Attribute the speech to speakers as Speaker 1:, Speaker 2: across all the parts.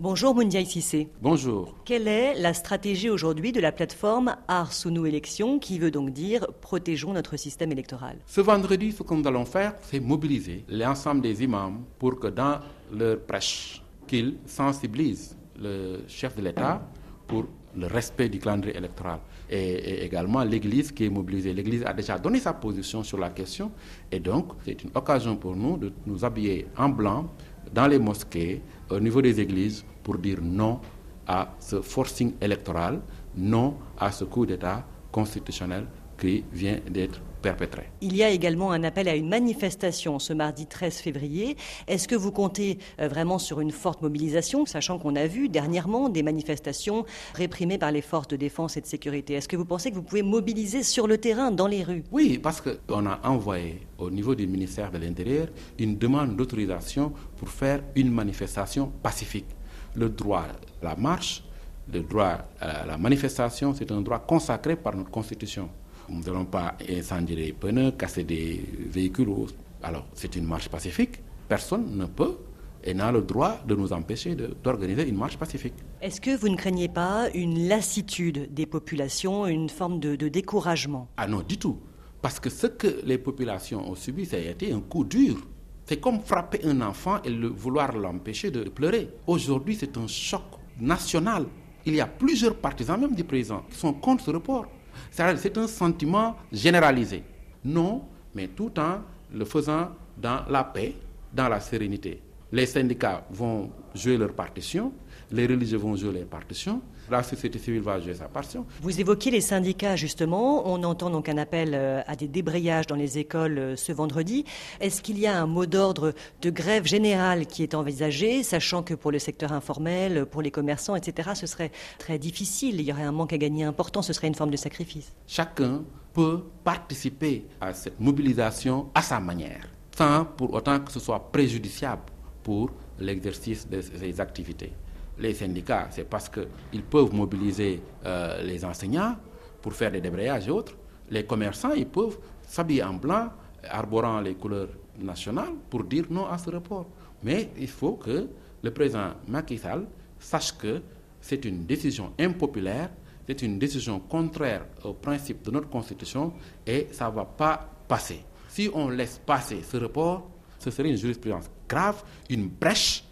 Speaker 1: Bonjour Moundiaï Sissé.
Speaker 2: Bonjour.
Speaker 1: Quelle est la stratégie aujourd'hui de la plateforme Ars Sous Élections, qui veut donc dire protégeons notre système électoral?
Speaker 2: Ce vendredi, ce que nous allons faire, c'est mobiliser l'ensemble des imams pour que dans leur prêche, qu'ils sensibilisent le chef de l'État pour le respect du calendrier électoral et, également l'Église qui est mobilisée. L'Église a déjà donné sa position sur la question et donc c'est une occasion pour nous de nous habiller en blanc dans les mosquées, au niveau des églises, pour dire non à ce forcing électoral, non à ce coup d'État constitutionnel qui vient d'être perpétré.
Speaker 1: Il y a également un appel à une manifestation ce mardi 13 février. Est-ce que vous comptez euh, vraiment sur une forte mobilisation, sachant qu'on a vu dernièrement des manifestations réprimées par les forces de défense et de sécurité? Est-ce que vous pensez que vous pouvez mobiliser sur le terrain, dans les rues?
Speaker 2: Oui, parce qu'on a envoyé au niveau du ministère de l'Intérieur une demande d'autorisation pour faire une manifestation pacifique. Le droit à la marche, le droit à la manifestation, c'est un droit consacré par notre Constitution. Nous n'allons pas incendier des pneus, casser des véhicules. Alors, c'est une marche pacifique. Personne ne peut et n'a le droit de nous empêcher d'organiser une marche pacifique.
Speaker 1: Est-ce que vous ne craignez pas une lassitude des populations, une forme de, découragement?
Speaker 2: Ah non, du tout. Parce que ce que les populations ont subi, ça a été un coup dur. C'est comme frapper un enfant et le, vouloir l'empêcher de pleurer. Aujourd'hui, c'est un choc national. Il y a plusieurs partisans, même du président, qui sont contre ce report. C'est un sentiment généralisé. Non, mais tout en le faisant dans la paix, dans la sérénité. Les syndicats vont jouer leur partition, les religieux vont jouer leur partition, la société civile va jouer sa partition.
Speaker 1: Vous évoquez les syndicats justement, on entend donc un appel euh, à des débrayages dans les écoles euh, ce vendredi. Est-ce qu'il y a un mot d'ordre de grève générale qui est envisagé, sachant que pour le secteur informel, pour les commerçants, etc., ce serait très difficile, il y aurait un manque à gagner important, ce serait une forme de sacrifice?
Speaker 2: Chacun peut participer à cette mobilisation à sa manière, sans pour autant que ce soit préjudiciable pour l'exercice de ces activités. Les syndicats, c'est parce qu'ils peuvent mobiliser euh, les enseignants pour faire des débrayages et autres. Les commerçants, ils peuvent s'habiller en blanc, arborant les couleurs nationales, pour dire non à ce report. Mais il faut que le président Macky Sall sache que c'est une décision impopulaire, c'est une décision contraire au principe de notre Constitution et ça ne va pas passer. Si on laisse passer ce report, ce serait une jurisprudence grave, une brèche,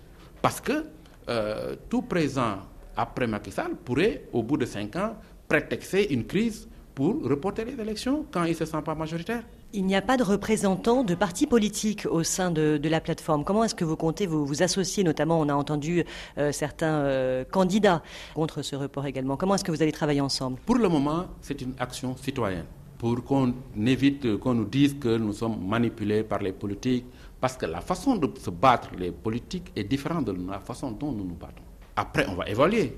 Speaker 2: parce que euh, tout présent après Macky Sall pourrait, au bout de cinq ans, prétexter une crise pour reporter les élections quand il ne se sent pas majoritaire.
Speaker 1: Il n'y a pas de représentants de partis politiques au sein de, la plateforme. Comment est-ce que vous comptez vous, vous associer Notamment, on a entendu euh, certains euh, candidats contre ce report également. Comment est-ce que vous allez travailler ensemble?
Speaker 2: Pour le moment, c'est une action citoyenne pour qu'on évite qu'on nous dise que nous sommes manipulés par les politiques, parce que la façon de se battre les politiques est différente de la façon dont nous nous battons. Après, on va évaluer.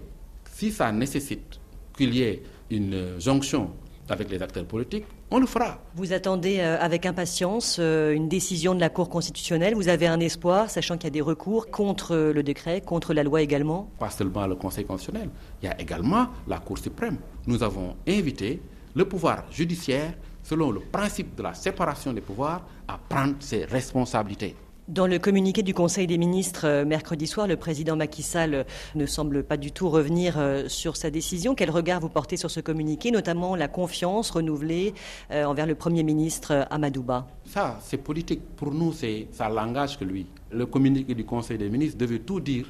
Speaker 2: Si ça nécessite qu'il y ait une jonction avec les acteurs politiques, on le fera.
Speaker 1: Vous attendez euh, avec impatience euh, une décision de la Cour constitutionnelle. Vous avez un espoir, sachant qu'il y a des recours contre le décret, contre la loi également?
Speaker 2: Pas seulement le Conseil constitutionnel, il y a également la Cour suprême. Nous avons invité le pouvoir judiciaire, selon le principe de la séparation des pouvoirs, à prendre ses responsabilités.
Speaker 1: Dans le communiqué du Conseil des ministres euh, mercredi soir, le président Macky Sall euh, ne semble pas du tout revenir euh, sur sa décision. Quel regard vous portez sur ce communiqué, notamment la confiance renouvelée envers le Premier ministre Amadouba?
Speaker 2: Ça, c'est politique. Pour nous, c'est ça langage que lui. Le communiqué du Conseil des ministres devait tout dire,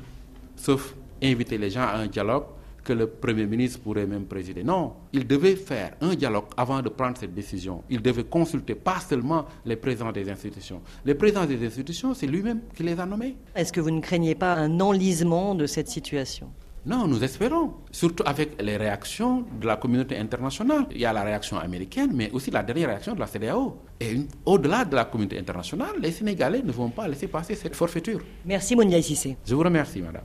Speaker 2: sauf inviter les gens à un dialogue que le Premier ministre pourrait même présider. Non, il devait faire un dialogue avant de prendre cette décision. Il devait consulter pas seulement les présidents des institutions. Les présidents des institutions, c'est lui-même qui les a nommés.
Speaker 1: Est-ce que vous ne craignez pas un enlisement de cette situation?
Speaker 2: Non, nous espérons, surtout avec les réactions de la communauté internationale. Il y a la réaction américaine, mais aussi la dernière réaction de la CDAO. Et au-delà de la communauté internationale, les Sénégalais ne vont pas laisser passer cette forfaiture.
Speaker 1: Merci Monia Sissé.
Speaker 2: Je vous remercie, madame.